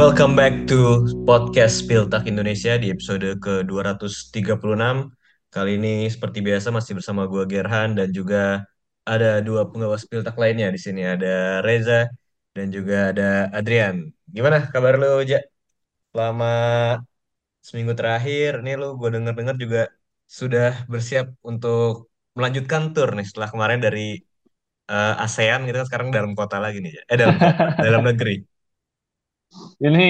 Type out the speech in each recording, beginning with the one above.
Welcome back to podcast Spiltak Indonesia di episode ke-236. Kali ini seperti biasa masih bersama gue Gerhan dan juga ada dua penggawa Spiltak lainnya di sini ada Reza dan juga ada Adrian. Gimana kabar lo, Ja? Selama seminggu terakhir, nih lo gue denger-dengar juga sudah bersiap untuk melanjutkan tour nih setelah kemarin dari eh, ASEAN gitu kan sekarang dalam kota lagi nih, Ja. Eh dalam dalam negeri. Ini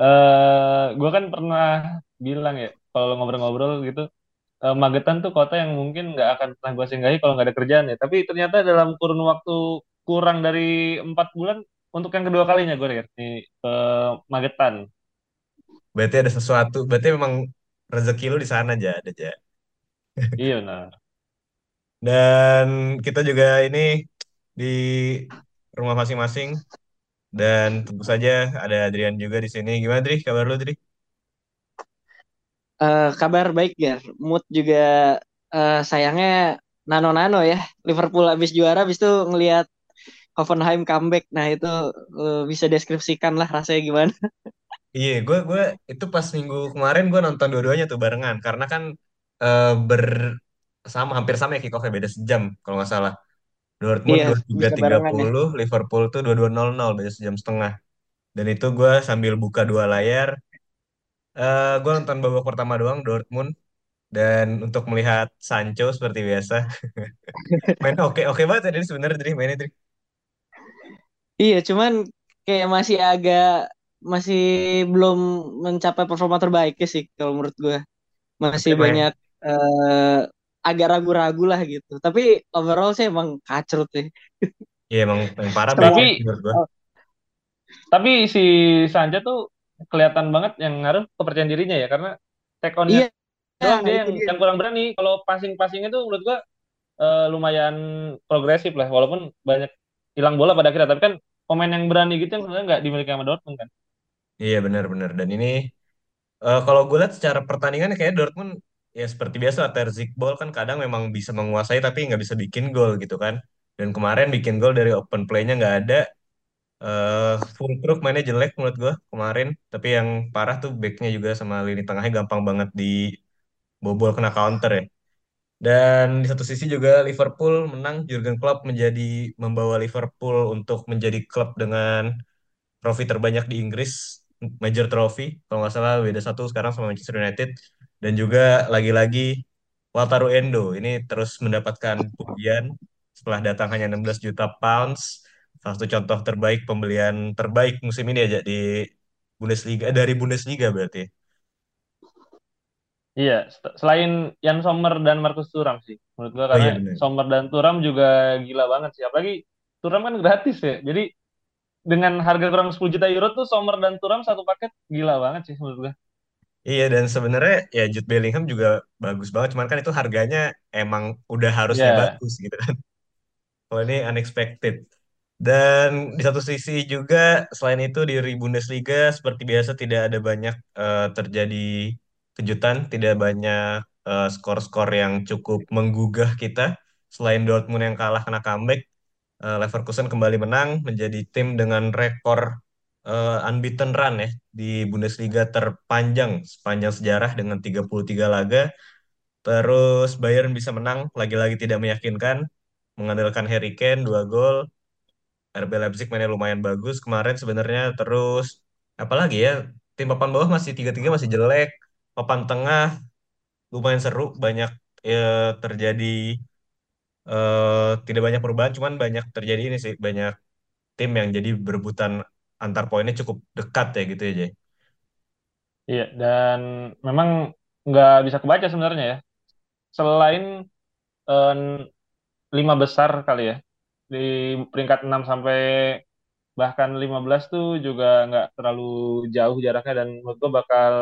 eh gue kan pernah bilang ya, kalau ngobrol-ngobrol gitu, eh, Magetan tuh kota yang mungkin nggak akan pernah gue singgahi kalau nggak ada kerjaan ya. Tapi ternyata dalam kurun waktu kurang dari empat bulan, untuk yang kedua kalinya gue lihat di ke Magetan. Berarti ada sesuatu, berarti memang rezeki lu di sana aja, ada aja. Iya benar. Dan kita juga ini di rumah masing-masing dan tentu saja ada Adrian juga di sini. Gimana, Dri? Kabar lu, Dri? Eh, kabar baik ya. Mood juga eh, sayangnya nano-nano ya. Liverpool habis juara, habis itu ngelihat Hoffenheim comeback. Nah itu eh, bisa deskripsikan lah rasanya gimana. Iya, gue gue itu pas minggu kemarin gue nonton dua-duanya tuh barengan karena kan eh, ber sama hampir sama ya kick-off-nya beda sejam kalau nggak salah. Dortmund Iya, dua tiga ya. puluh, Liverpool tuh dua dua nol nol beda sejam setengah. Dan itu gue sambil buka dua layar, eh gue nonton babak pertama doang Dortmund Dan untuk melihat Sancho seperti biasa, main oke oke banget ya jadi sebenarnya jadi mainnya Dri. Iya, cuman kayak masih agak masih belum mencapai performa terbaiknya sih kalau menurut gue. Masih yang, banyak eh, agak ragu-ragu lah gitu. Tapi overall sih emang kacrut sih. ya emang yang parah Tapi gua. oh, tapi si Sanja tuh kelihatan banget yang ngaruh kepercayaan dirinya ya, karena take on-nya iya, doang dia itu yang dia. yang kurang berani. Kalau passing-passingnya tuh menurut gua eh, lumayan progresif lah, walaupun banyak hilang bola pada akhirnya. Tapi kan pemain yang berani gitu yang sebenarnya nggak dimiliki sama Dortmund kan. Iya benar-benar. Dan ini eh, kalau gue lihat secara pertandingan kayak Dortmund ya seperti biasa Terzic ball kan kadang memang bisa menguasai tapi nggak bisa bikin gol gitu kan. Dan kemarin bikin gol dari open play-nya nggak ada. eh full crook mainnya jelek menurut gua kemarin. Tapi yang parah tuh backnya juga sama lini tengahnya gampang banget dibobol kena counter ya. Dan di satu sisi juga Liverpool menang, Jurgen Klopp menjadi membawa Liverpool untuk menjadi klub dengan trofi terbanyak di Inggris, Major Trophy, kalau nggak salah beda satu sekarang sama Manchester United. Dan juga lagi-lagi Wataru Endo ini terus mendapatkan pujian setelah datang hanya 16 juta pounds. Salah satu contoh terbaik pembelian terbaik musim ini aja di Bundesliga dari Bundesliga berarti. Iya, selain Jan Sommer dan Marcus Thuram sih, menurut gua Oh karena iya benar. Sommer dan Thuram juga gila banget sih. Apalagi Thuram kan gratis ya. Jadi dengan harga kurang 10 juta euro tuh Sommer dan Thuram satu paket gila banget sih menurut gua. Iya dan sebenarnya ya Jude Bellingham juga bagus banget, cuman kan itu harganya emang udah harusnya Ya, bagus gitu kan. Kalau ini unexpected. Dan di satu sisi juga selain itu di Bundesliga seperti biasa tidak ada banyak eh, terjadi kejutan, tidak banyak eh, skor-skor yang cukup menggugah kita. Selain Dortmund yang kalah kena comeback, eh, Leverkusen kembali menang menjadi tim dengan rekor eh, unbeaten run ya di Bundesliga terpanjang sepanjang sejarah dengan 33 laga. Terus Bayern bisa menang lagi-lagi tidak meyakinkan mengandalkan Harry Kane dua gol. RB Leipzig mainnya lumayan bagus kemarin sebenarnya. Terus apalagi ya tim papan bawah masih tiga-tiga masih jelek. Papan tengah lumayan seru, banyak ya, terjadi eh, tidak banyak perubahan, cuman banyak terjadi ini sih banyak tim yang jadi berebutan antar poinnya cukup dekat ya gitu ya Jay. iya dan memang nggak bisa kebaca sebenarnya ya. Selain eh, lima besar kali ya di peringkat 6 sampai bahkan 15 tuh juga nggak terlalu jauh jaraknya dan menurut gua bakal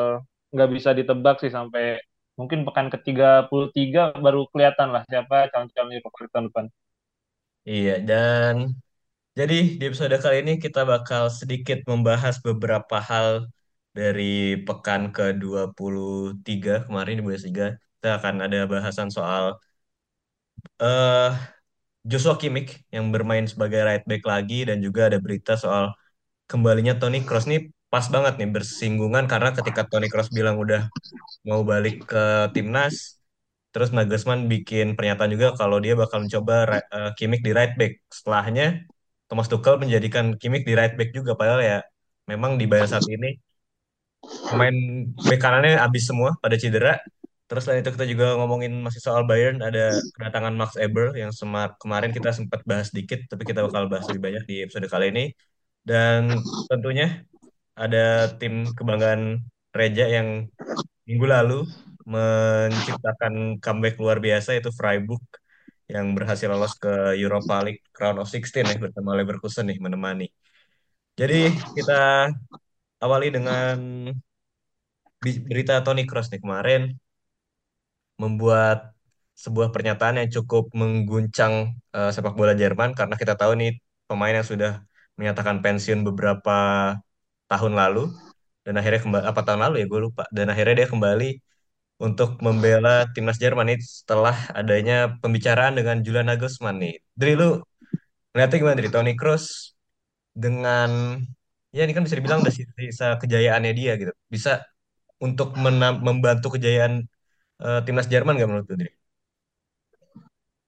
nggak bisa ditebak sih sampai mungkin pekan ke puluh tiga baru kelihatan lah siapa calon-calon Europa tahun depan. Iya dan jadi di episode kali ini kita bakal sedikit membahas beberapa hal dari pekan ke dua puluh tiga kemarin di Bundesliga. Kita akan ada bahasan soal eh Joshua Kimmich yang bermain sebagai right back lagi dan juga ada berita soal kembalinya Toni Kroos nih pas banget nih bersinggungan karena ketika Toni Kroos bilang udah mau balik ke timnas, terus Nagelsmann bikin pernyataan juga kalau dia bakal mencoba eh, Kimmich di right back. Setelahnya Thomas Tuchel menjadikan Kimmich di right back juga, padahal ya memang di Bayern saat ini pemain bek kanannya habis semua pada cedera. Terus selain itu kita juga ngomongin masih soal Bayern, ada kedatangan Max Eber yang semar kemarin kita sempat bahas dikit, tapi kita bakal bahas lebih banyak di episode kali ini. Dan tentunya ada tim kebanggaan Reja yang minggu lalu menciptakan comeback luar biasa itu Freiburg yang berhasil lolos ke Europa League Round of 16 ya bersama Leverkusen nih menemani. Jadi kita awali dengan berita Toni Kroos nih kemarin membuat sebuah pernyataan yang cukup mengguncang eh, sepak bola Jerman karena kita tahu nih pemain yang sudah menyatakan pensiun beberapa tahun lalu dan akhirnya kembali apa tahun lalu ya gue lupa dan akhirnya dia kembali untuk membela timnas Jerman ini setelah adanya pembicaraan dengan Julian Nagelsmann nih. Dari lu ngeliatnya gimana dari Toni Kroos dengan ya ini kan bisa dibilang udah sisa kejayaannya dia gitu. Bisa untuk membantu kejayaan eh, timnas Jerman gak menurut lu, Dri?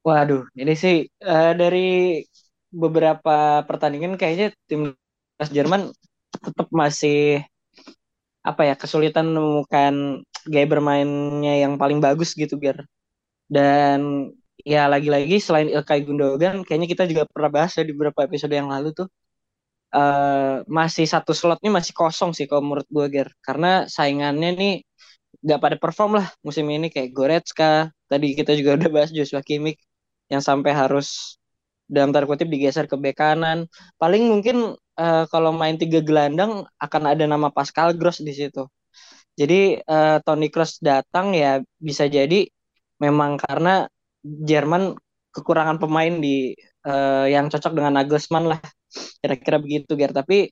Waduh, ini sih eh, dari beberapa pertandingan kayaknya timnas Jerman tetap masih apa ya kesulitan menemukan gaya bermainnya yang paling bagus gitu biar dan ya lagi-lagi selain Ilkay Gundogan kayaknya kita juga pernah bahas ya di beberapa episode yang lalu tuh eh, masih satu slotnya masih kosong sih kalau menurut gue Ger. Karena saingannya nih nggak pada perform lah musim ini kayak Goretzka tadi kita juga udah bahas Joshua Kimmich yang sampai harus dalam tanda kutip digeser ke bek kanan. Paling mungkin eh, kalau main tiga gelandang akan ada nama Pascal Gross di situ jadi eh, Toni Kroos datang ya bisa jadi memang karena Jerman kekurangan pemain di eh, yang cocok dengan Nagelsmann lah. Kira-kira begitu Ger. Tapi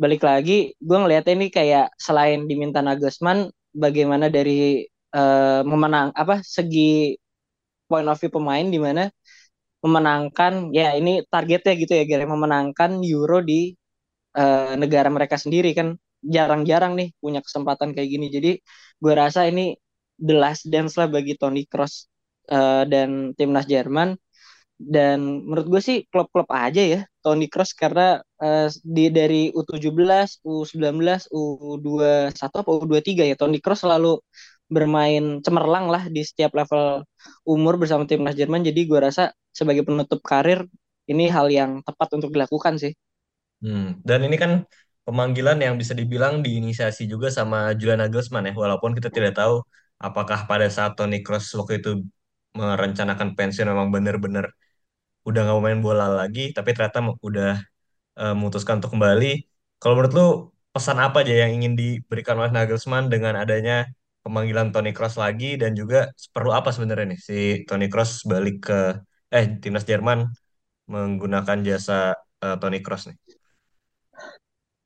balik lagi gue ngeliatnya ini kayak selain diminta Nagelsmann bagaimana dari eh, memenang apa segi point of view pemain di mana memenangkan ya ini targetnya gitu ya Ger memenangkan Euro di eh, negara mereka sendiri kan jarang-jarang nih punya kesempatan kayak gini jadi gue rasa ini the last dance lah bagi Toni Kroos eh, dan timnas Jerman dan menurut gue sih klub-klub aja ya Toni Kroos karena eh, di dari U17, U19, U21 apa U23 ya Toni Kroos selalu bermain cemerlang lah di setiap level umur bersama timnas Jerman jadi gue rasa sebagai penutup karir ini hal yang tepat untuk dilakukan sih. Hmm. Dan ini kan pemanggilan yang bisa dibilang diinisiasi juga sama Julian Nagelsmann ya, walaupun kita tidak tahu apakah pada saat Toni Kroos waktu itu merencanakan pensiun memang benar-benar udah nggak main bola lagi, tapi ternyata udah eh, memutuskan untuk kembali. Kalau menurut lu pesan apa aja yang ingin diberikan oleh Nagelsmann dengan adanya pemanggilan Toni Kroos lagi dan juga perlu apa sebenarnya nih si Toni Kroos balik ke eh timnas Jerman menggunakan jasa eh, Toni Kroos nih?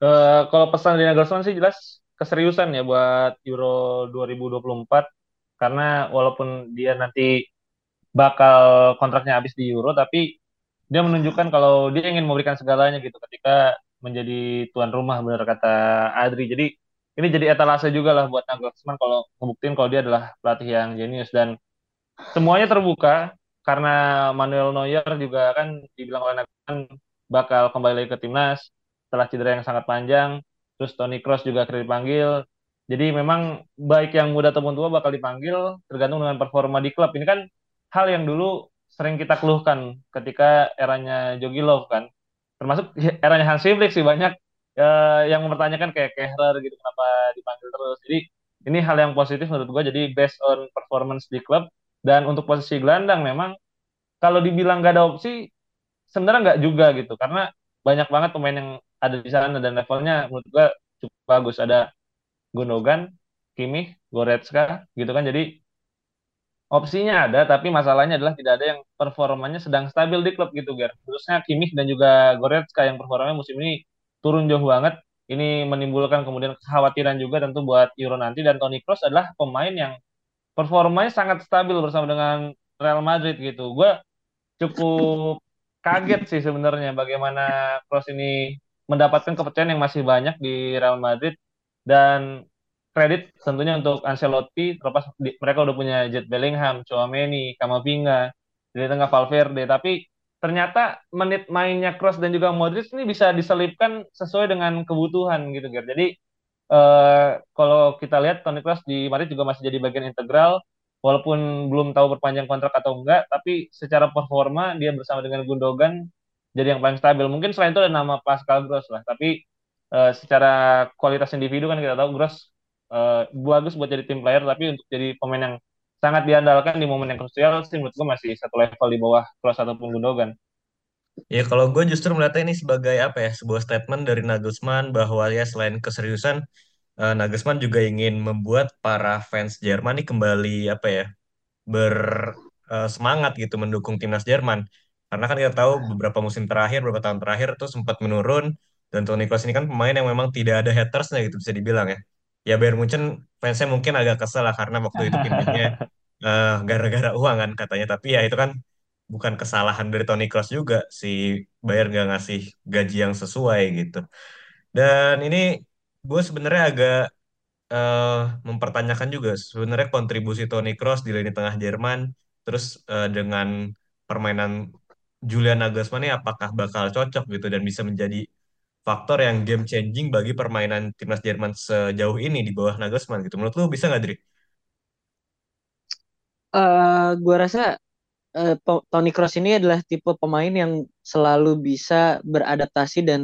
Eh, kalau pesan dari Nagelsmann sih jelas keseriusan ya buat Euro 2024 karena walaupun dia nanti bakal kontraknya habis di Euro tapi dia menunjukkan kalau dia ingin memberikan segalanya gitu ketika menjadi tuan rumah benar kata Adri. Jadi ini jadi etalase juga lah buat Nagelsmann kalau ngebuktiin kalau dia adalah pelatih yang jenius. Dan semuanya terbuka karena Manuel Neuer juga kan dibilang oleh Nagelsmann bakal kembali lagi ke timnas setelah cedera yang sangat panjang. Terus Toni Kroos juga akhirnya dipanggil. Jadi memang baik yang muda ataupun tua bakal dipanggil tergantung dengan performa di klub. Ini kan hal yang dulu sering kita keluhkan ketika eranya Jogi Löw kan. Termasuk eranya Hans Flick sih banyak eh, yang mempertanyakan kayak Kehrer gitu kenapa dipanggil terus. Jadi ini hal yang positif menurut gue. Jadi based on performance di klub dan untuk posisi gelandang memang kalau dibilang gak ada opsi sebenarnya nggak juga gitu karena banyak banget pemain yang ada di sana dan levelnya menurut gua cukup bagus. Ada Gundogan, Kimmich, Goretzka gitu kan. Jadi opsinya ada tapi masalahnya adalah tidak ada yang performanya sedang stabil di klub gitu Ger. Khususnya Kimmich dan juga Goretzka yang performanya musim ini turun jauh banget. Ini menimbulkan kemudian kekhawatiran juga tentu buat Euro nanti. Dan Toni Kroos adalah pemain yang performanya sangat stabil bersama dengan Real Madrid gitu. Gue cukup kaget sih sebenarnya bagaimana Kroos ini mendapatkan kepercayaan yang masih banyak di Real Madrid dan kredit tentunya untuk Ancelotti terlepas di- mereka udah punya Jude Bellingham, Chouameni, Camavinga, di tengah Valverde tapi ternyata menit mainnya Kroos dan juga Modric ini bisa diselipkan sesuai dengan kebutuhan gitu Ger. Jadi eh, kalau kita lihat Toni Kroos di Madrid juga masih jadi bagian integral walaupun belum tahu perpanjang kontrak atau enggak tapi secara performa dia bersama dengan Gundogan jadi yang paling stabil. Mungkin selain itu ada nama Pascal Gross lah, tapi eh, secara kualitas individu kan kita tahu Gross eh, bagus buat jadi tim player, tapi untuk jadi pemain yang sangat diandalkan di momen yang krusial sih menurut gue masih satu level di bawah Kroos ataupun Gundogan. Ya kalau gue justru melihatnya ini sebagai apa ya sebuah statement dari Nagelsmann bahwa ya selain keseriusan eh, Nagelsmann juga ingin membuat para fans Jerman ini kembali apa ya bersemangat gitu mendukung timnas Jerman. Karena kan kita tahu beberapa musim terakhir, beberapa tahun terakhir tuh sempat menurun dan Toni Kroos ini kan pemain yang memang tidak ada hatersnya gitu bisa dibilang ya. Ya Bayern Munchen fansnya mungkin agak kesel lah karena waktu itu pindahnya eh, gara-gara uang kan katanya. Tapi ya itu kan bukan kesalahan dari Toni Kroos juga si Bayern gak ngasih gaji yang sesuai gitu. Dan ini gue sebenarnya agak eh, mempertanyakan juga sebenarnya kontribusi Toni Kroos di lini tengah Jerman terus eh, dengan permainan Julian Nagelsmann ini apakah bakal cocok gitu dan bisa menjadi faktor yang game changing bagi permainan timnas Jerman sejauh ini di bawah Nagelsmann gitu. Menurut lu bisa nggak, Dri? Eh, gua rasa Po- Toni Kroos ini adalah tipe pemain yang selalu bisa beradaptasi dan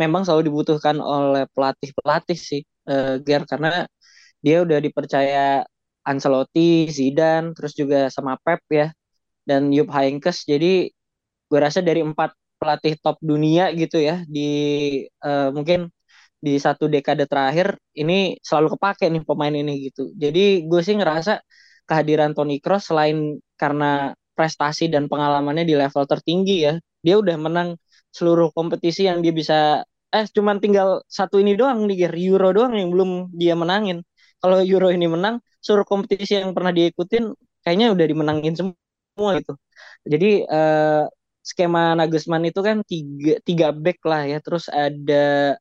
memang selalu dibutuhkan oleh pelatih-pelatih sih, eh, Ger, karena dia udah dipercaya Ancelotti, Zidane, terus juga sama Pep ya, dan Jupp Heynckes. Jadi gue rasa dari empat pelatih top dunia gitu ya di eh, mungkin di satu dekade terakhir ini selalu kepake nih pemain ini gitu. Jadi gue sih ngerasa kehadiran Toni Kroos selain karena prestasi dan pengalamannya di level tertinggi ya, dia udah menang seluruh kompetisi yang dia bisa eh cuman tinggal satu ini doang nih Euro doang yang belum dia menangin. Kalau Euro ini menang, seluruh kompetisi yang pernah diikutin kayaknya udah dimenangin semua gitu. Jadi eh, skema Nagelsmann itu kan tiga tiga back lah ya, terus ada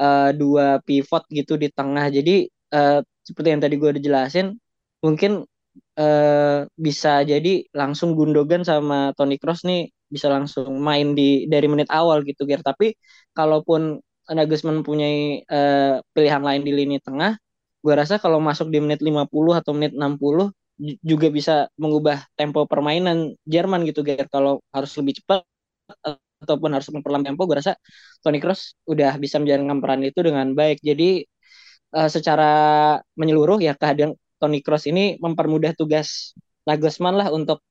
eh, dua pivot gitu di tengah. Jadi eh, seperti yang tadi gue udah jelasin, mungkin eh, bisa jadi langsung Gundogan sama Toni Kroos nih bisa langsung main di dari menit awal gitu, Ger. Tapi kalaupun Nagelsmann punya pilihan lain di lini tengah, gue rasa kalau masuk di menit 50 atau menit 60 ju- juga bisa mengubah tempo permainan Jerman gitu, Ger. Kalau harus lebih cepat ataupun harus memperlambat tempo, gue rasa Toni Kroos udah bisa menjalankan peran itu dengan baik. Jadi eh, secara menyeluruh ya kehadiran Toni Kroos ini mempermudah tugas Nagelsmann lah untuk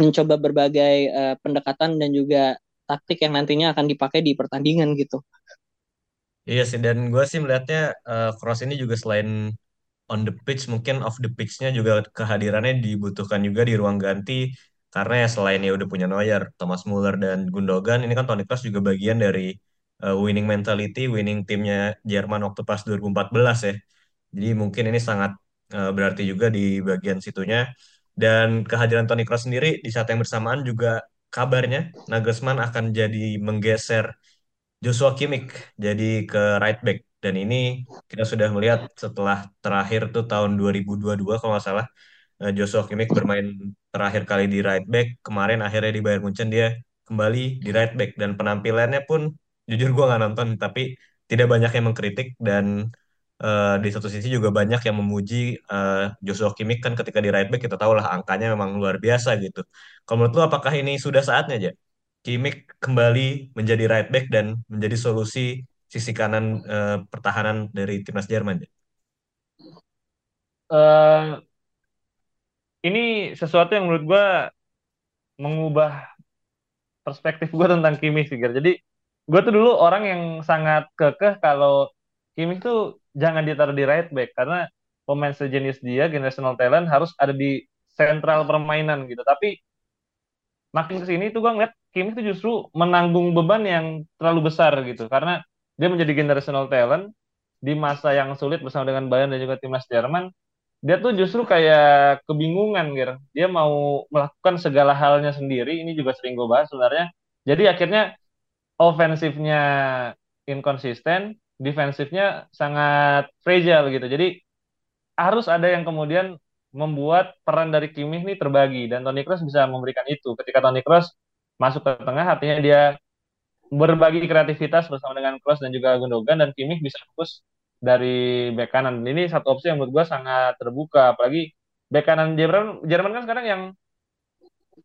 mencoba berbagai eh, pendekatan dan juga taktik yang nantinya akan dipakai di pertandingan gitu. Iya sih, dan gue sih melihatnya eh, Kroos ini juga selain on the pitch, mungkin off the pitch-nya juga kehadirannya dibutuhkan juga di ruang ganti. Karena ya selain ya udah punya Neuer, Thomas Muller, dan Gundogan, ini kan Toni Kroos juga bagian dari eh, winning mentality, winning timnya Jerman waktu pas 2014 ya. Jadi mungkin ini sangat eh, berarti juga di bagian situnya. Dan kehadiran Toni Kroos sendiri di saat yang bersamaan juga kabarnya Nagelsmann akan jadi menggeser Joshua Kimmich jadi ke right back dan ini kita sudah melihat setelah terakhir tuh tahun 2022 kalau nggak salah eh, Joshua Kimmich bermain terakhir kali di right back kemarin akhirnya di Bayern Munchen dia kembali di right back dan penampilannya pun jujur gua nggak nonton tapi tidak banyak yang mengkritik dan eh, di satu sisi juga banyak yang memuji eh, Joshua Kimmich kan ketika di right back kita tahu lah angkanya memang luar biasa gitu. Kalau menurut lu apakah ini sudah saatnya aja? Kimmich kembali menjadi right back dan menjadi solusi sisi kanan eh, pertahanan dari timnas Jerman. Eh, ini sesuatu yang menurut gue mengubah perspektif gue tentang Kimi sih. Jadi gue tuh dulu orang yang sangat kekeh kalau Kimi tuh jangan ditaruh di right back karena pemain sejenis dia, generational talent harus ada di sentral permainan gitu. Tapi makin ke sini tuh gue ngeliat Kimi tuh justru menanggung beban yang terlalu besar gitu karena dia menjadi generational talent di masa yang sulit bersama dengan Bayern dan juga timnas Jerman dia tuh justru kayak kebingungan gitu. Dia mau melakukan segala halnya sendiri. Ini juga sering gue bahas sebenarnya. Jadi akhirnya ofensifnya inkonsisten, defensifnya sangat fragile gitu. Jadi harus ada yang kemudian membuat peran dari Kimmich ini terbagi dan Toni Kroos bisa memberikan itu. Ketika Toni Kroos masuk ke tengah, artinya dia berbagi kreativitas bersama dengan Kroos dan juga Gundogan dan Kimmich bisa fokus dari bek kanan. Ini satu opsi yang menurut gue sangat terbuka, apalagi bek kanan Jerman, Jerman kan sekarang yang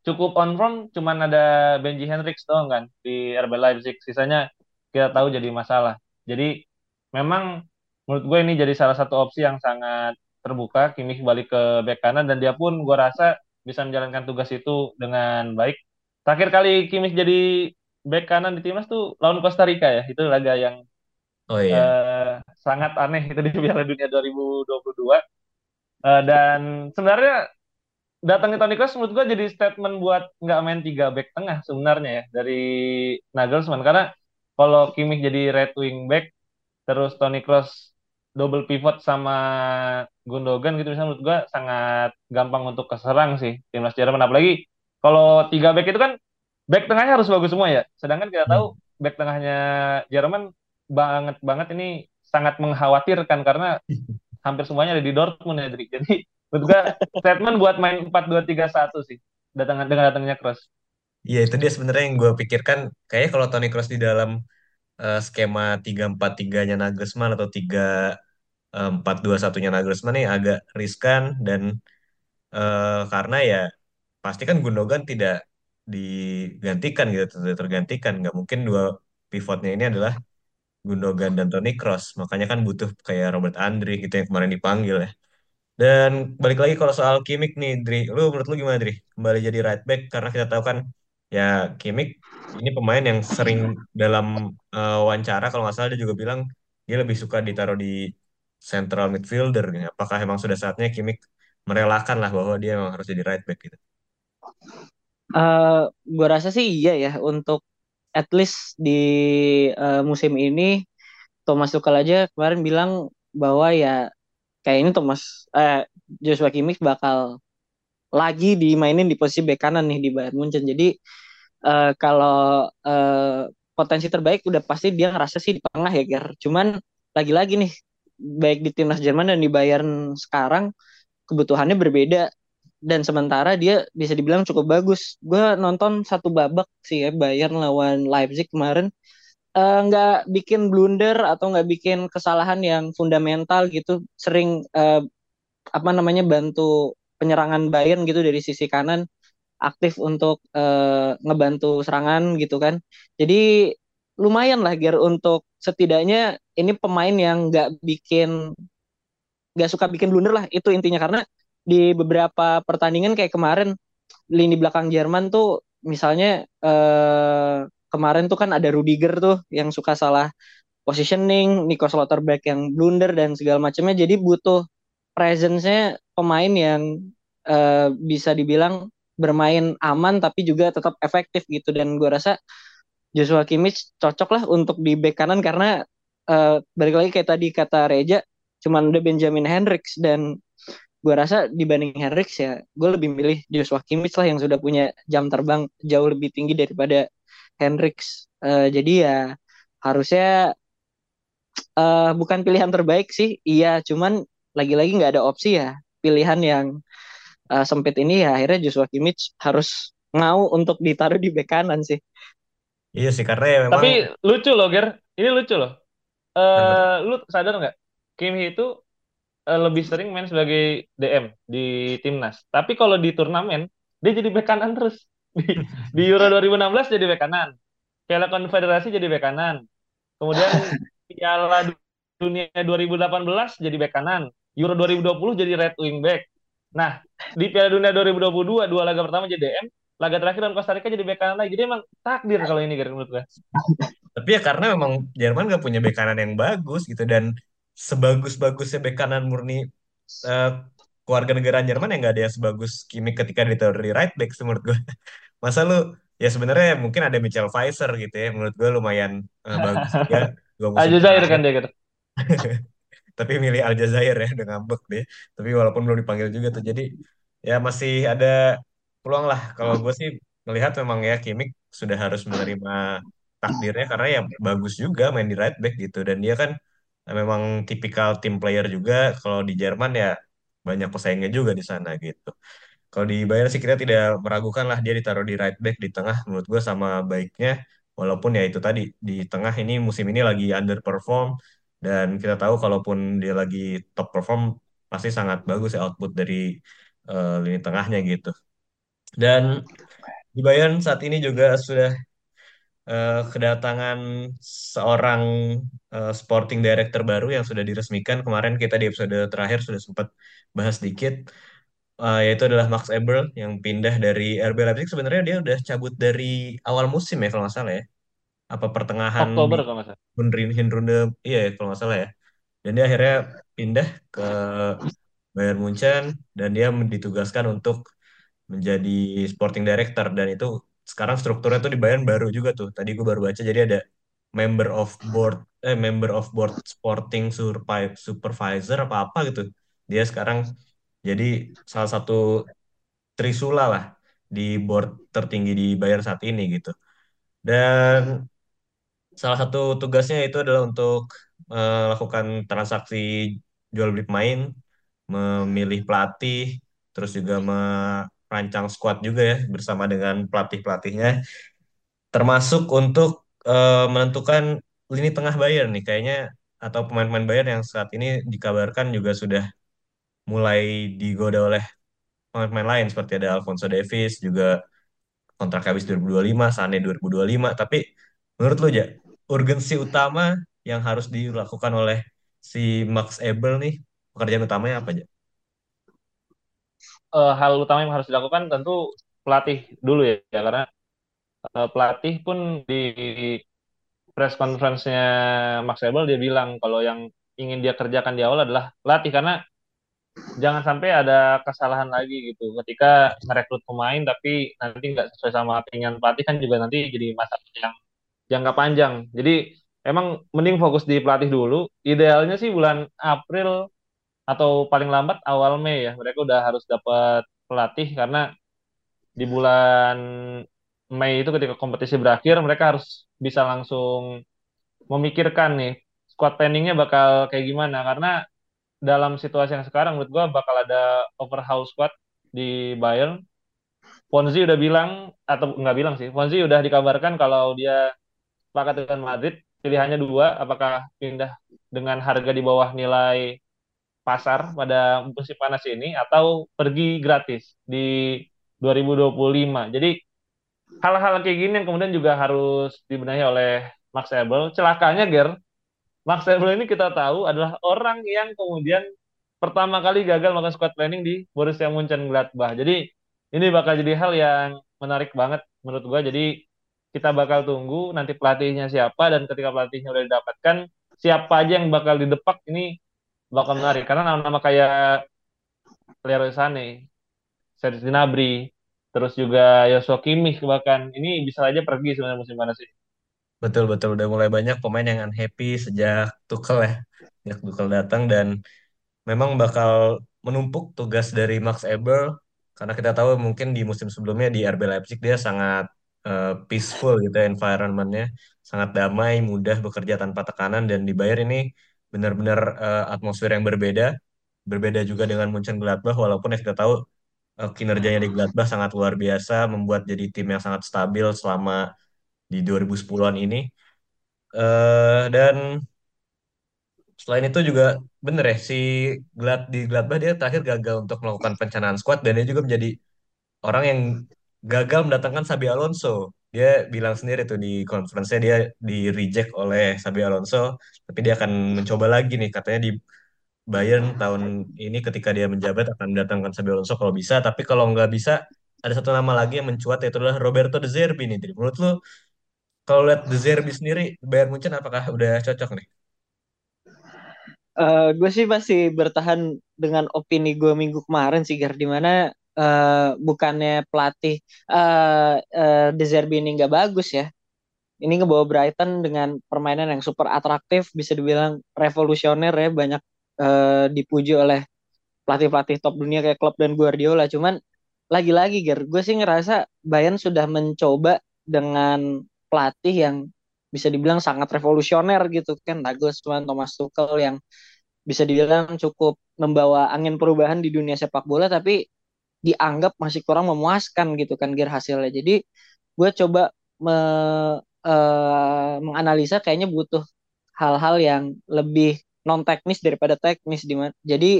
cukup on form cuman ada Benji Hendricks doang kan di RB Leipzig. Sisanya kita tahu jadi masalah. Jadi memang menurut gue ini jadi salah satu opsi yang sangat terbuka. Kimmich balik ke bek kanan dan dia pun gue rasa bisa menjalankan tugas itu dengan baik. Terakhir kali Kimmich jadi bek kanan di timnas tuh lawan Costa Rica ya. Itu laga yang Oh iya. eh, sangat aneh itu di Piala Dunia 2022. Eh, dan sebenarnya datangnya Toni Kroos menurut gue jadi statement buat nggak main tiga back tengah sebenarnya ya dari Nagelsmann karena kalau Kimmich jadi right wing back terus Toni Kroos double pivot sama Gundogan gitu misalnya menurut gue sangat gampang untuk keserang sih timnas Jerman apalagi kalau tiga back itu kan back tengahnya harus bagus semua ya sedangkan kita tahu Hmm. back tengahnya Jerman banget banget ini sangat mengkhawatirkan karena hampir semuanya ada di Dortmund ya Drik. Jadi menurut gue statement buat main empat dua tiga satu sih datang dengan datangnya Kroos. Iya itu dia sebenarnya yang gue pikirkan. Kayaknya kalau Toni Kroos di dalam eh, skema tiga empat tiganya Nagelsmann atau tiga empat dua satunya Nagelsmann nih agak riskan dan eh, karena ya pasti kan Gundogan tidak digantikan gitu, tergantikan. Nggak mungkin dua pivotnya ini adalah Gundogan dan Toni Kroos. Makanya kan butuh kayak Robert Andri gitu yang kemarin dipanggil ya. Dan balik lagi kalau soal Kimmich nih, Dri. Lu menurut lu gimana, Dri? Kembali jadi right back karena kita tahu kan ya Kimmich ini pemain yang sering dalam eh, wawancara kalau nggak salah dia juga bilang dia lebih suka ditaruh di central midfielder. nih. Apakah emang sudah saatnya Kimmich merelakan lah bahwa dia emang harus jadi right back gitu? Eh, gue rasa sih iya ya untuk at least di eh, musim ini Thomas Tuchel aja kemarin bilang bahwa ya kayak ini Thomas eh, Joshua Kimmich bakal lagi dimainin di posisi bek kanan nih di Bayern Munchen. Jadi eh, kalau eh, potensi terbaik udah pasti dia ngerasa sih di tengah ya Ger. Cuman lagi-lagi nih baik di timnas Jerman dan di Bayern sekarang kebutuhannya berbeda dan sementara dia bisa dibilang cukup bagus. Gue nonton satu babak sih ya Bayern lawan Leipzig kemarin eh, nggak bikin blunder atau nggak bikin kesalahan yang fundamental gitu. Sering eh, apa namanya bantu penyerangan Bayern gitu dari sisi kanan aktif untuk eh, ngebantu serangan gitu kan. Jadi lumayan lah Ger untuk setidaknya ini pemain yang nggak bikin nggak suka bikin blunder lah itu intinya karena di beberapa pertandingan kayak kemarin lini belakang Jerman tuh misalnya eh, kemarin tuh kan ada Rudiger tuh yang suka salah positioning, Nico Slotterbeck yang blunder dan segala macamnya jadi butuh presence-nya pemain yang eh, bisa dibilang bermain aman tapi juga tetap efektif gitu. Dan gue rasa Joshua Kimmich cocok lah untuk di bek kanan karena eh, balik lagi kayak tadi kata Reja cuman ada Benjamin Hendricks dan gue rasa dibanding Hendricks ya gue lebih milih Joshua Kimmich lah yang sudah punya jam terbang jauh lebih tinggi daripada Hendricks Eh, jadi ya harusnya eh, bukan pilihan terbaik sih iya cuman lagi-lagi nggak ada opsi ya. Pilihan yang eh, sempit ini ya akhirnya Joshua Kimmich harus mau untuk ditaruh di bek kanan sih. Iya sih karena ya memang Tapi lucu loh Ger, ini lucu loh. Eh lu sadar nggak? Kimi itu eh, lebih sering main sebagai DM di timnas. Tapi kalau di turnamen dia jadi bek kanan terus. Di, di Euro 2016 jadi bek kanan. Piala Konfederasi jadi bek kanan. Kemudian Piala Dunia 2018 jadi bek kanan. Euro 2020 jadi right wing back. Nah, di Piala Dunia 2022 dua laga pertama jadi DM, laga terakhir lawan Costa Rica jadi bek kanan lagi. Jadi emang takdir kalau ini Ger menurut gue. Tapi ya karena memang Jerman gak punya bek kanan yang bagus gitu dan sebagus-bagusnya bek kanan murni eh, keluarga negaraan Jerman yang nggak ada yang sebagus Kimmich ketika ditaruh di right back menurut gue. Masa lu ya sebenarnya mungkin ada Michel Weiser gitu ya menurut gue lumayan eh, bagus juga. Aljazair kan dia Ger. tapi milih Aljazair ya udah ngambek deh. Tapi walaupun belum dipanggil juga tuh jadi ya masih ada peluang lah. Kalau gue sih melihat memang ya Kimmich sudah harus menerima takdirnya karena ya bagus juga main di right back gitu. Dan dia kan memang tipikal team player juga kalau di Jerman ya banyak pesaingnya juga di sana gitu. Kalau di Bayern sih kita tidak meragukan lah dia ditaruh di right back di tengah menurut gue sama baiknya walaupun ya itu tadi di tengah ini musim ini lagi underperform dan kita tahu kalaupun dia lagi top perform pasti sangat bagus ya output dari eh, lini tengahnya gitu. Dan di Bayern saat ini juga sudah eh, kedatangan seorang eh, sporting director baru yang sudah diresmikan. Kemarin kita di episode terakhir sudah sempat bahas dikit. Eh, yaitu adalah Max Eberl yang pindah dari RB Leipzig. Sebenarnya dia udah cabut dari awal musim ya kalau nggak salah ya. Apa pertengahan Oktober kalau nggak salah. Hinrunde iya ya kalau nggak salah ya. Dan dia akhirnya pindah ke Bayern Munchen dan dia ditugaskan untuk menjadi sporting director. Dan itu sekarang strukturnya tuh di Bayern baru juga tuh. Tadi gue baru baca jadi ada member of board eh member of board sporting supervisor apa apa gitu. Dia sekarang jadi salah satu trisula lah di board tertinggi di Bayern saat ini gitu. Dan salah satu tugasnya itu adalah untuk eh, melakukan transaksi jual beli pemain, memilih pelatih, terus juga merancang squad juga ya bersama dengan pelatih-pelatihnya, termasuk untuk eh, menentukan lini tengah Bayern nih kayaknya atau pemain-pemain Bayern yang saat ini dikabarkan juga sudah mulai digoda oleh pemain-pemain lain seperti ada Alphonso Davies juga kontrak habis 2025, Sané 2025. Tapi menurut lo aja, urgensi utama yang harus dilakukan oleh si Max Ebel nih, pekerjaan utamanya apa aja? Eh, hal utama yang harus dilakukan tentu pelatih dulu ya, ya karena eh, pelatih pun di press conference-nya Max Ebel dia bilang kalau yang ingin dia kerjakan di awal adalah pelatih karena jangan sampai ada kesalahan lagi gitu. Ketika merekrut pemain tapi nanti nggak sesuai sama keinginan pelatih kan juga nanti jadi masalah yang jangka panjang. Jadi emang mending fokus di pelatih dulu. Idealnya sih bulan April atau paling lambat awal Mei ya mereka udah harus dapat pelatih karena di bulan Mei itu ketika kompetisi berakhir mereka harus bisa langsung memikirkan nih squad planningnya bakal kayak gimana karena dalam situasi yang sekarang menurut gua bakal ada overhaul squad di Bayern. Fonzi udah bilang atau nggak bilang sih, Fonzi udah dikabarkan kalau dia sepakat dengan Madrid, pilihannya dua, apakah pindah dengan harga di bawah nilai pasar pada musim panas ini atau pergi gratis di 2025. Jadi hal-hal kayak gini yang kemudian juga harus dibenahi oleh Max Ebel. Celakanya Ger, Max Eberl ini kita tahu adalah orang yang kemudian pertama kali gagal melakukan squad planning di Borussia Mönchengladbach. Jadi ini bakal jadi hal yang menarik banget menurut gua. Jadi kita bakal tunggu nanti pelatihnya siapa dan ketika pelatihnya udah didapatkan siapa aja yang bakal didepak ini bakal menarik. Karena nama-nama kayak Leroy Sané, Serge Gnabry, terus juga Joshua Kimmich bahkan. Ini bisa aja pergi sebenarnya musim panas ini. Betul-betul udah mulai banyak pemain yang unhappy sejak Tuchel ya. Sejak Tuchel datang dan memang bakal menumpuk tugas dari Max Eberl. Karena kita tahu mungkin di musim sebelumnya di RB Leipzig dia sangat eh, peaceful gitu ya environmentnya. Sangat damai mudah bekerja tanpa tekanan dan di Bayern ini benar-benar eh, atmosfer yang berbeda berbeda juga dengan Mönchengladbach walaupun ya kita tahu eh, kinerjanya di Gladbach sangat luar biasa membuat jadi tim yang sangat stabil selama di 2010-an ini Eh, dan Selain itu juga bener ya si Glad di Gladbach dia terakhir gagal untuk melakukan perencanaan squad dan dia juga menjadi orang yang gagal mendatangkan Xabi Alonso. Dia bilang sendiri tuh di conference-nya dia di reject oleh Xabi Alonso, tapi dia akan mencoba lagi nih katanya di Bayern tahun ini ketika dia menjabat akan mendatangkan Xabi Alonso kalau bisa, tapi kalau nggak bisa ada satu nama lagi yang mencuat yaitu adalah Roberto De Zerbi nih. Jadi menurut lu kalau lihat De Zerbi sendiri Bayern Munchen apakah udah cocok nih? Eh, gue sih masih bertahan dengan opini gue minggu kemarin sih Gar di eh, bukannya pelatih De Zerbi ini nggak bagus ya. Ini ngebawa Brighton dengan permainan yang super atraktif bisa dibilang revolusioner ya. Banyak eh, dipuji oleh pelatih-pelatih top dunia kayak Klopp dan Guardiola. Cuman lagi-lagi Gar gue sih ngerasa Bayern sudah mencoba dengan pelatih yang bisa dibilang sangat revolusioner gitu kan. Nagelsmann, Thomas Tuchel yang bisa dibilang cukup membawa angin perubahan di dunia sepak bola. Tapi dianggap masih kurang memuaskan gitu kan gear hasilnya. Jadi gue coba me, uh, menganalisa kayaknya butuh hal-hal yang lebih non teknis daripada teknis di Jadi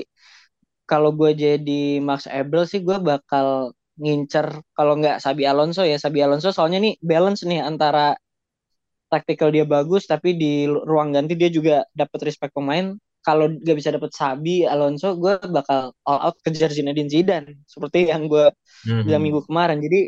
kalau gue jadi Max Ebel sih gue bakal ngincer kalau nggak Sabi Alonso ya. Sabi Alonso soalnya nih balance nih antara taktikal dia bagus tapi di ruang ganti dia juga dapat respect pemain kalau gak bisa dapat Sabi Alonso gue bakal all out kejar Zinedine Zidane. Seperti yang gue mm-hmm. bilang minggu kemarin. Jadi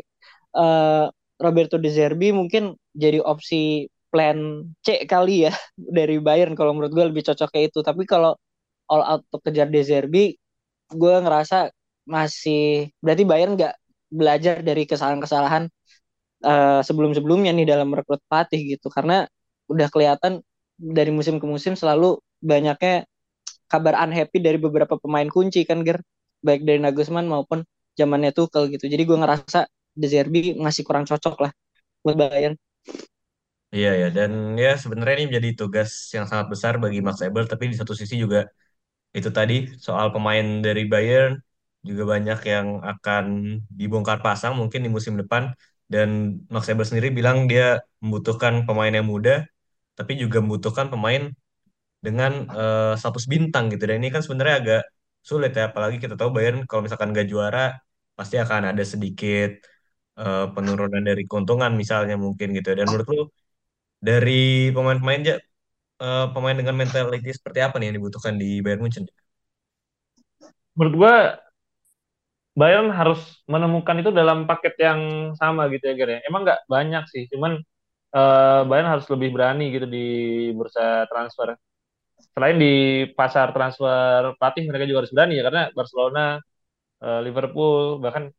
uh, Roberto De Zerbi mungkin jadi opsi plan C kali ya dari Bayern kalau menurut gue lebih cocok kayak itu. Tapi kalau all out untuk kejar De Zerbi gue ngerasa masih berarti Bayern nggak belajar dari kesalahan-kesalahan uh, sebelum-sebelumnya nih dalam merekrut pelatih gitu. Karena udah kelihatan dari musim ke musim selalu banyaknya kabar unhappy dari beberapa pemain kunci kan Ger. Baik dari Nagelsmann maupun zamannya Tuchel gitu. Jadi gue ngerasa De Zerbi masih kurang cocok lah buat Bayern. Iya ya dan ya sebenarnya ini menjadi tugas yang sangat besar bagi Max Eber tapi di satu sisi juga itu tadi soal pemain dari Bayern juga banyak yang akan dibongkar pasang mungkin di musim depan. Dan Max Eber sendiri bilang dia membutuhkan pemain yang muda tapi juga membutuhkan pemain dengan uh, status bintang gitu dan ini kan sebenarnya agak sulit ya apalagi kita tahu Bayern kalau misalkan gak juara pasti akan ada sedikit uh, penurunan dari keuntungan misalnya mungkin gitu dan menurut lu dari pemain-pemain uh, pemain dengan mentality seperti apa nih yang dibutuhkan di Bayern Munchen? Menurut gua Bayern harus menemukan itu dalam paket yang sama gitu ya Ger ya. Emang nggak banyak sih, cuman uh, Bayern harus lebih berani gitu di bursa transfer selain di pasar transfer pelatih mereka juga harus berani ya karena Barcelona, uh, Liverpool bahkan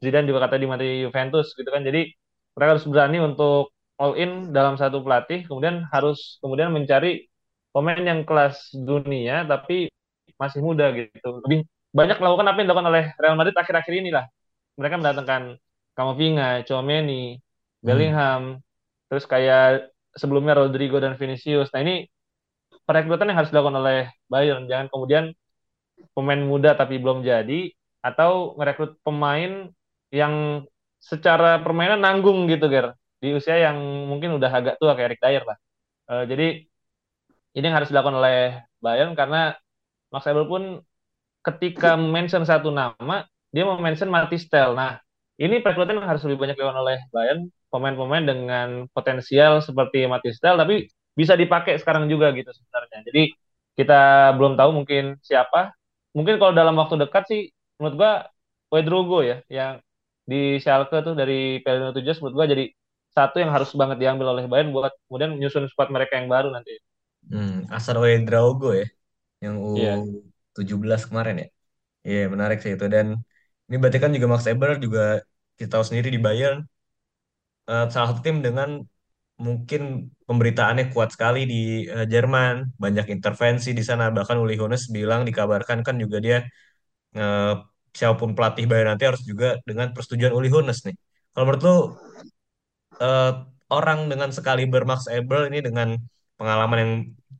Zidane juga kata di mati Juventus gitu kan. Jadi mereka harus berani untuk all in dalam satu pelatih, kemudian harus kemudian mencari pemain yang kelas dunia tapi masih muda gitu. Lebih banyak melakukan apa yang dilakukan oleh Real Madrid akhir-akhir ini lah. Mereka mendatangkan Kamavinga, Chouameni, hmm. Bellingham, hmm. terus kayak sebelumnya Rodrigo dan Vinicius. Nah ini perekrutan yang harus dilakukan oleh Bayern. Jangan kemudian pemain muda tapi belum jadi atau merekrut pemain yang secara permainan nanggung gitu, Ger. Di usia yang mungkin udah agak tua kayak Eric Dyer lah. Uh, jadi ini yang harus dilakukan oleh Bayern karena Max Ebel pun ketika mention satu nama, dia mau mention Matistel. Nah, ini perekrutan harus lebih banyak dilakukan oleh Bayern, pemain-pemain dengan potensial seperti Matistel, tapi bisa dipakai sekarang juga gitu sebenarnya. Jadi kita belum tahu mungkin siapa. Mungkin kalau dalam waktu dekat sih menurut gua Wedrogo ya yang di Schalke tuh dari Pellegrino Tujas menurut gua jadi satu yang harus banget diambil oleh Bayern buat kemudian menyusun squad mereka yang baru nanti. Hmm, Asar Wedraogo ya yang U17 yeah. kemarin ya. Iya, yeah, menarik sih itu dan ini berarti kan juga Max Eber juga kita tahu sendiri di Bayern uh, salah satu tim dengan mungkin pemberitaannya kuat sekali di uh, Jerman, banyak intervensi di sana. Bahkan Uli Hoeneß bilang dikabarkan kan juga dia uh, siapa pun pelatih Bayern nanti harus juga dengan persetujuan Uli Hoeneß nih. Kalau menurut lu uh, orang dengan sekali Max Eberl ini dengan pengalaman yang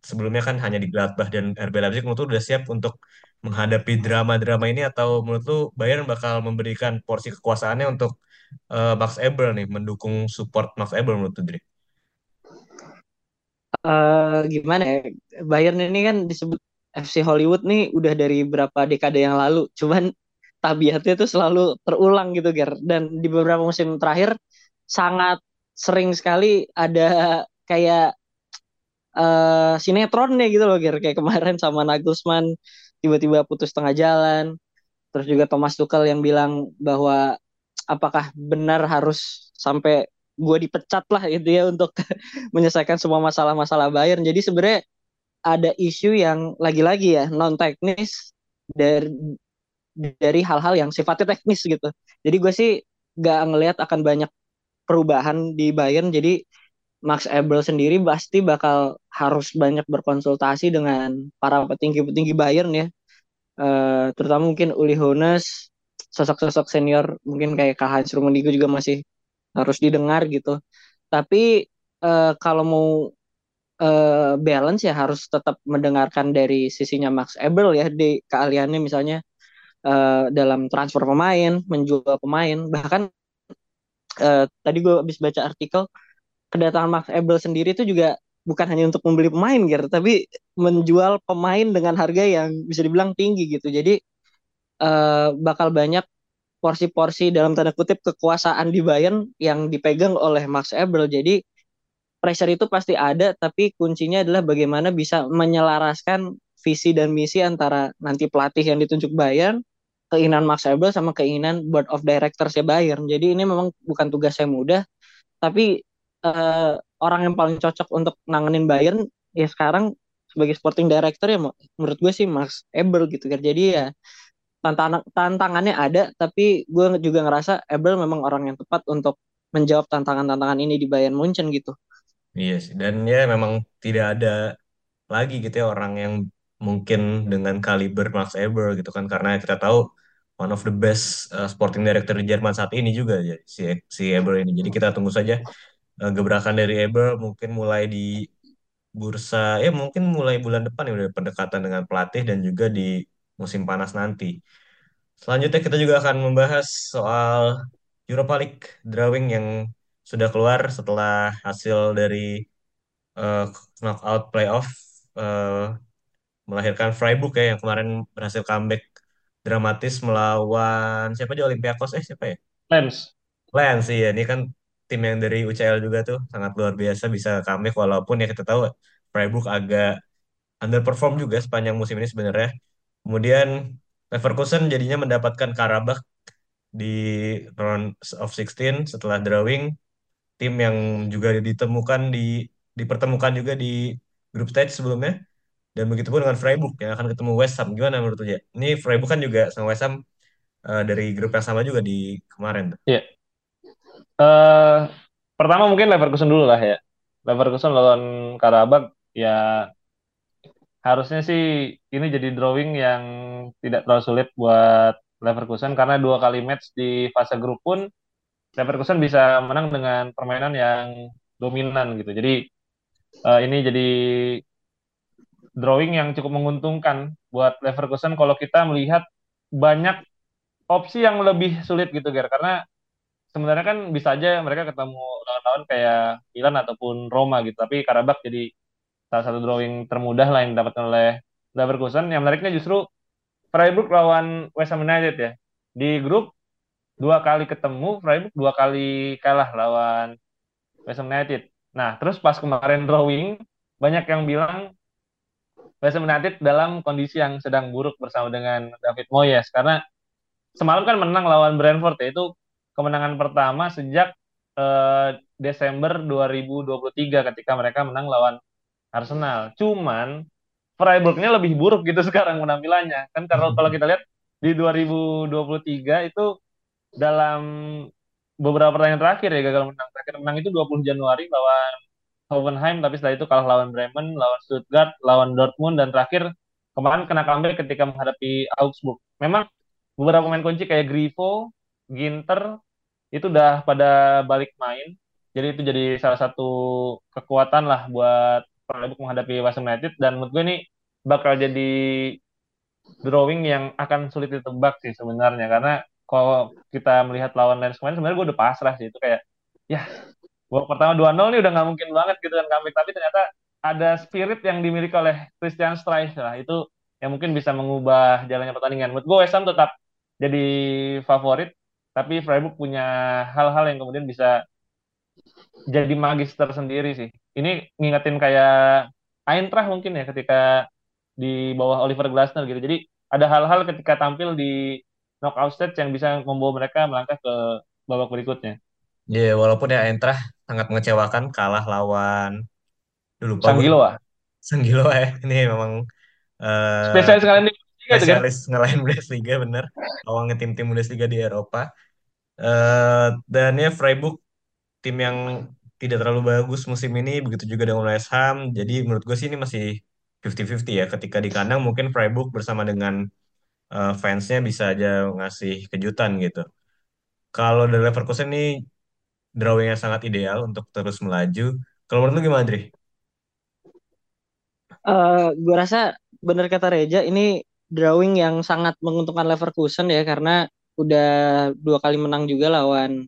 sebelumnya kan hanya di Gladbach dan RB Leipzig menurut lu udah siap untuk menghadapi drama-drama ini atau menurut lu Bayern bakal memberikan porsi kekuasaannya untuk uh, Max Eberl nih mendukung support Max Eberl menurut lu? Uh, gimana ya? Bayern ini kan disebut FC Hollywood nih udah dari berapa dekade yang lalu. Cuman tabiatnya tuh selalu terulang gitu Ger. Dan di beberapa musim terakhir sangat sering sekali ada kayak uh, sinetronnya gitu loh Ger. Kayak kemarin sama Nagelsmann tiba-tiba putus tengah jalan. Terus juga Thomas Tuchel yang bilang bahwa apakah benar harus sampai gue dipecat lah itu ya untuk menyelesaikan semua masalah-masalah Bayern. Jadi sebenarnya ada isu yang lagi-lagi ya non teknis dari dari hal-hal yang sifatnya teknis gitu. Jadi gue sih gak ngelihat akan banyak perubahan di Bayern. Jadi Max Ebel sendiri pasti bakal harus banyak berkonsultasi dengan para petinggi-petinggi Bayern ya. Uh, terutama mungkin Uli Hoeneß, sosok-sosok senior mungkin kayak Karl Heinz Rummenigge juga masih harus didengar gitu. Tapi eh, kalau mau eh, balance ya harus tetap mendengarkan dari sisinya Max Eberl ya di keahliannya misalnya eh, dalam transfer pemain, menjual pemain. Bahkan eh, tadi gue habis baca artikel kedatangan Max Eberl sendiri itu juga bukan hanya untuk membeli pemain gitu, tapi menjual pemain dengan harga yang bisa dibilang tinggi gitu. Jadi eh, bakal banyak porsi-porsi dalam tanda kutip kekuasaan di Bayern yang dipegang oleh Max Eberl. Jadi pressure itu pasti ada, tapi kuncinya adalah bagaimana bisa menyelaraskan visi dan misi antara nanti pelatih yang ditunjuk Bayern, keinginan Max Eberl sama keinginan board of directors ya Bayern. Jadi ini memang bukan tugas yang mudah, tapi eh, orang yang paling cocok untuk nanganin Bayern ya sekarang sebagai sporting director ya menurut gue sih Max Eberl gitu kan. Jadi ya tantangan tantangannya ada, tapi gue juga ngerasa Eberl memang orang yang tepat untuk menjawab tantangan-tantangan ini di Bayern Munchen gitu. Iya sih, dan ya memang tidak ada lagi gitu ya orang yang mungkin dengan kaliber Max Eber gitu kan karena kita tahu one of the best uh, sporting director di Jerman saat ini juga ya si si Eber ini. Jadi kita tunggu saja uh, gebrakan dari Eber mungkin mulai di bursa ya mungkin mulai bulan depan ya udah pendekatan dengan pelatih dan juga di musim panas nanti. Selanjutnya kita juga akan membahas soal Europa League drawing yang sudah keluar setelah hasil dari uh, knockout playoff uh, melahirkan Freiburg ya yang kemarin berhasil comeback dramatis melawan siapa aja Olympiakos eh siapa ya? Lens. Lens iya ini kan tim yang dari UCL juga tuh sangat luar biasa bisa comeback walaupun ya kita tahu Freiburg agak underperform juga sepanjang musim ini sebenarnya. Kemudian Leverkusen jadinya mendapatkan Karabakh di round of 16 setelah drawing tim yang juga ditemukan di dipertemukan juga di grup stage sebelumnya dan begitu pun dengan Freiburg yang akan ketemu West Ham gimana menurut ya? Ini Freiburg kan juga sama West Ham uh, dari grup yang sama juga di kemarin. Iya. Uh, pertama mungkin Leverkusen dulu lah ya. Leverkusen lawan Karabakh ya harusnya sih ini jadi drawing yang tidak terlalu sulit buat Leverkusen karena dua kali match di fase grup pun Leverkusen bisa menang dengan permainan yang dominan gitu. Jadi uh, ini jadi drawing yang cukup menguntungkan buat Leverkusen kalau kita melihat banyak opsi yang lebih sulit gitu Ger karena sebenarnya kan bisa aja mereka ketemu lawan-lawan kayak Milan ataupun Roma gitu tapi Karabak jadi salah satu drawing termudah lah yang didapatkan oleh Leverkusen. Yang menariknya justru Freiburg lawan West Ham United ya. Di grup dua kali ketemu Freiburg dua kali kalah lawan West Ham United. Nah terus pas kemarin drawing banyak yang bilang West Ham United dalam kondisi yang sedang buruk bersama dengan David Moyes. Karena semalam kan menang lawan Brentford ya itu kemenangan pertama sejak eh, Desember 2023 ketika mereka menang lawan Arsenal. Cuman Freiburgnya lebih buruk gitu sekarang penampilannya kan kalau kalau kita lihat di 2023 itu dalam beberapa pertandingan terakhir ya gagal menang terakhir menang itu 20 Januari lawan Hoffenheim tapi setelah itu kalah lawan Bremen, lawan Stuttgart, lawan Dortmund dan terakhir kemarin kena comeback ketika menghadapi Augsburg. Memang beberapa pemain kunci kayak Grifo, Ginter itu udah pada balik main. Jadi itu jadi salah satu kekuatan lah buat Freiburg menghadapi West United dan menurut gue ini bakal jadi drawing yang akan sulit ditebak sih sebenarnya. Karena kalau kita melihat lawan Lens kemarin sebenarnya gue udah pasrah sih. Itu kayak ya babak pertama 2-0 nih udah nggak mungkin banget gitu kan comeback tapi ternyata ada spirit yang dimiliki oleh Christian Streich lah. Itu yang mungkin bisa mengubah jalannya pertandingan. Menurut gue West Ham tetap jadi favorit tapi Freiburg punya hal-hal yang kemudian bisa jadi magister sendiri sih. Ini ngingetin kayak Eintracht mungkin ya ketika di bawah Oliver Glasner gitu. Jadi ada hal-hal ketika tampil di knockout stage yang bisa membawa mereka melangkah ke babak berikutnya. Iya, yeah, walaupun ya Eintracht sangat mengecewakan kalah lawan dulu lupa Sanggilo ah. Sanggilo ya. Ini memang uh, spesialis ngalahin Bundesliga spesialis kan? ngalahin Bundesliga bener. Awalnya tim-tim Bundesliga di Eropa. Uh, dan ya Freiburg tim yang tidak terlalu bagus musim ini begitu juga dengan West Ham. Jadi menurut gue sih ini masih 50-50 ya. Ketika di kandang mungkin Freiburg bersama dengan uh, fansnya bisa aja ngasih kejutan gitu. Kalau dari Leverkusen ini drawing yang sangat ideal untuk terus melaju. Kalau menurut lu gimana, Dri? Eh gue rasa bener kata Reja ini drawing yang sangat menguntungkan Leverkusen ya karena udah dua kali menang juga lawan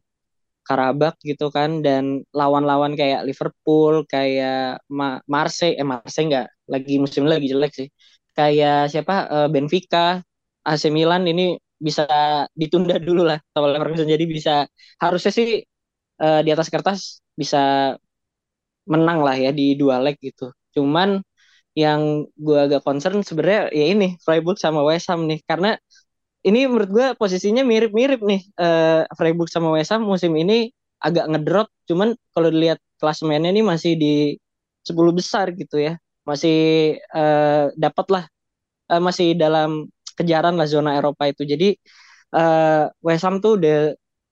Karabakh gitu kan dan lawan-lawan kayak Liverpool, kayak Ma Marseille, eh Marseille nggak lagi musim lagi jelek sih. Kayak siapa eh, Benfica, AC Milan ini bisa ditunda dulu lah kalau Leverkusen jadi bisa harusnya sih eh, di atas kertas bisa menang lah ya di dua leg gitu. Cuman yang gue agak concern sebenarnya ya ini Freiburg sama West Ham nih karena ini menurut gue posisinya mirip-mirip nih eh, Freiburg sama West Ham musim ini agak ngedrop cuman kalau dilihat klasemennya ini masih di 10 besar gitu ya. Masih eh, dapat lah eh, masih dalam kejaran lah zona Eropa itu. Jadi eh, West Ham tuh udah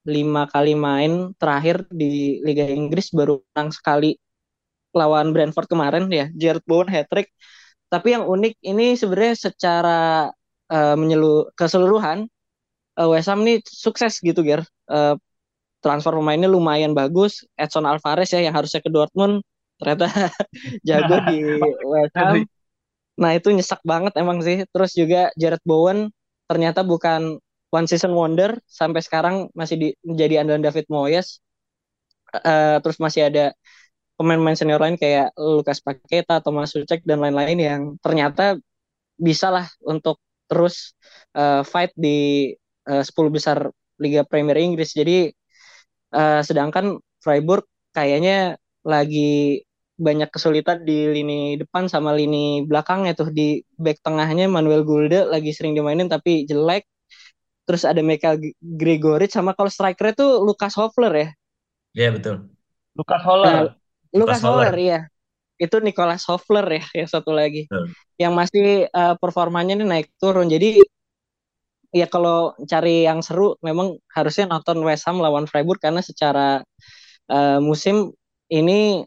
lima kali main terakhir di Liga Inggris baru menang sekali lawan Brentford kemarin ya Jared Bowen hat-trick. Tapi yang unik ini sebenarnya secara uh, menyelu keseluruhan uh, West Ham nih sukses gitu Ger. Uh, transfer pemainnya lumayan bagus. Edson Alvarez ya yang harusnya ke Dortmund ternyata jago di West Ham. Nah itu nyesek banget emang sih. Terus juga Jared Bowen ternyata bukan one season wonder sampai sekarang masih di, menjadi andalan David Moyes. Uh, terus masih ada pemain-pemain senior lain kayak Lukas Paketa, Thomas Sucek dan lain-lain yang ternyata bisa lah untuk terus uh, fight di uh, 10 besar Liga Premier Inggris. Jadi uh, sedangkan Freiburg kayaknya lagi banyak kesulitan di lini depan sama lini belakangnya tuh di back tengahnya Manuel Gulde lagi sering dimainin tapi jelek. Terus ada Michael Gregoritsch sama kalau strikernya tuh Lukas Hofler ya. Iya betul. Lukas Holler. Nah, Lukas Holler ya. Itu Nicholas Hofler ya yang satu lagi. Betul. Yang masih uh, performanya ini naik turun. Jadi ya kalau cari yang seru memang harusnya nonton West Ham lawan Freiburg karena secara uh, musim ini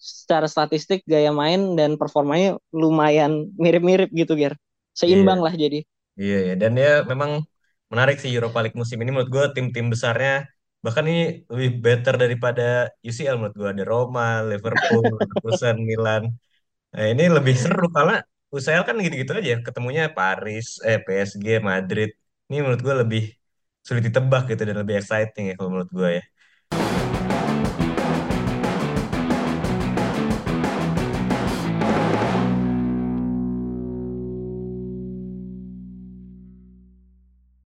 secara statistik gaya main dan performanya lumayan mirip-mirip gitu Ger. Seimbang Iya. lah jadi. Iya ya, dan ya memang menarik sih Europa League musim ini menurut gue tim-tim besarnya bahkan ini lebih better daripada UCL menurut gue ada Roma, Liverpool, Leverkusen, Milan. Nah, ini lebih seru karena UCL kan gitu-gitu aja ketemunya Paris, eh PSG, Madrid. Ini menurut gue lebih sulit ditebak gitu dan lebih exciting ya kalau menurut gue ya.